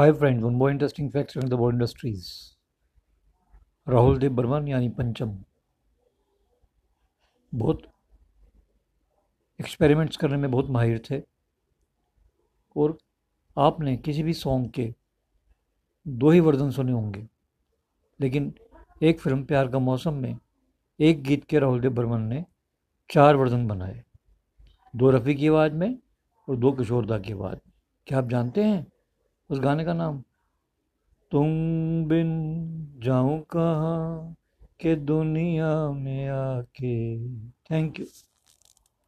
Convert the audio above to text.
Hi friends one more interesting facts the world industries Rahul Dev Burman यानी पंचम बहुत experiments करने में बहुत माहिर थे। और आपने किसी भी सॉन्ग के दो ही वर्जन सुने होंगे। लेकिन एक फ़िल्म प्यार का मौसम में एक गीत के राहुल देव बर्मन ने चार वर्जन बनाए। दो रफ़ी की आवाज़ में और दो किशोरदा की आवाज़ में। क्या आप जानते हैं? उस गाने का नाम तुम बिन जाऊँ कहाँ के दुनिया में आके? Thank you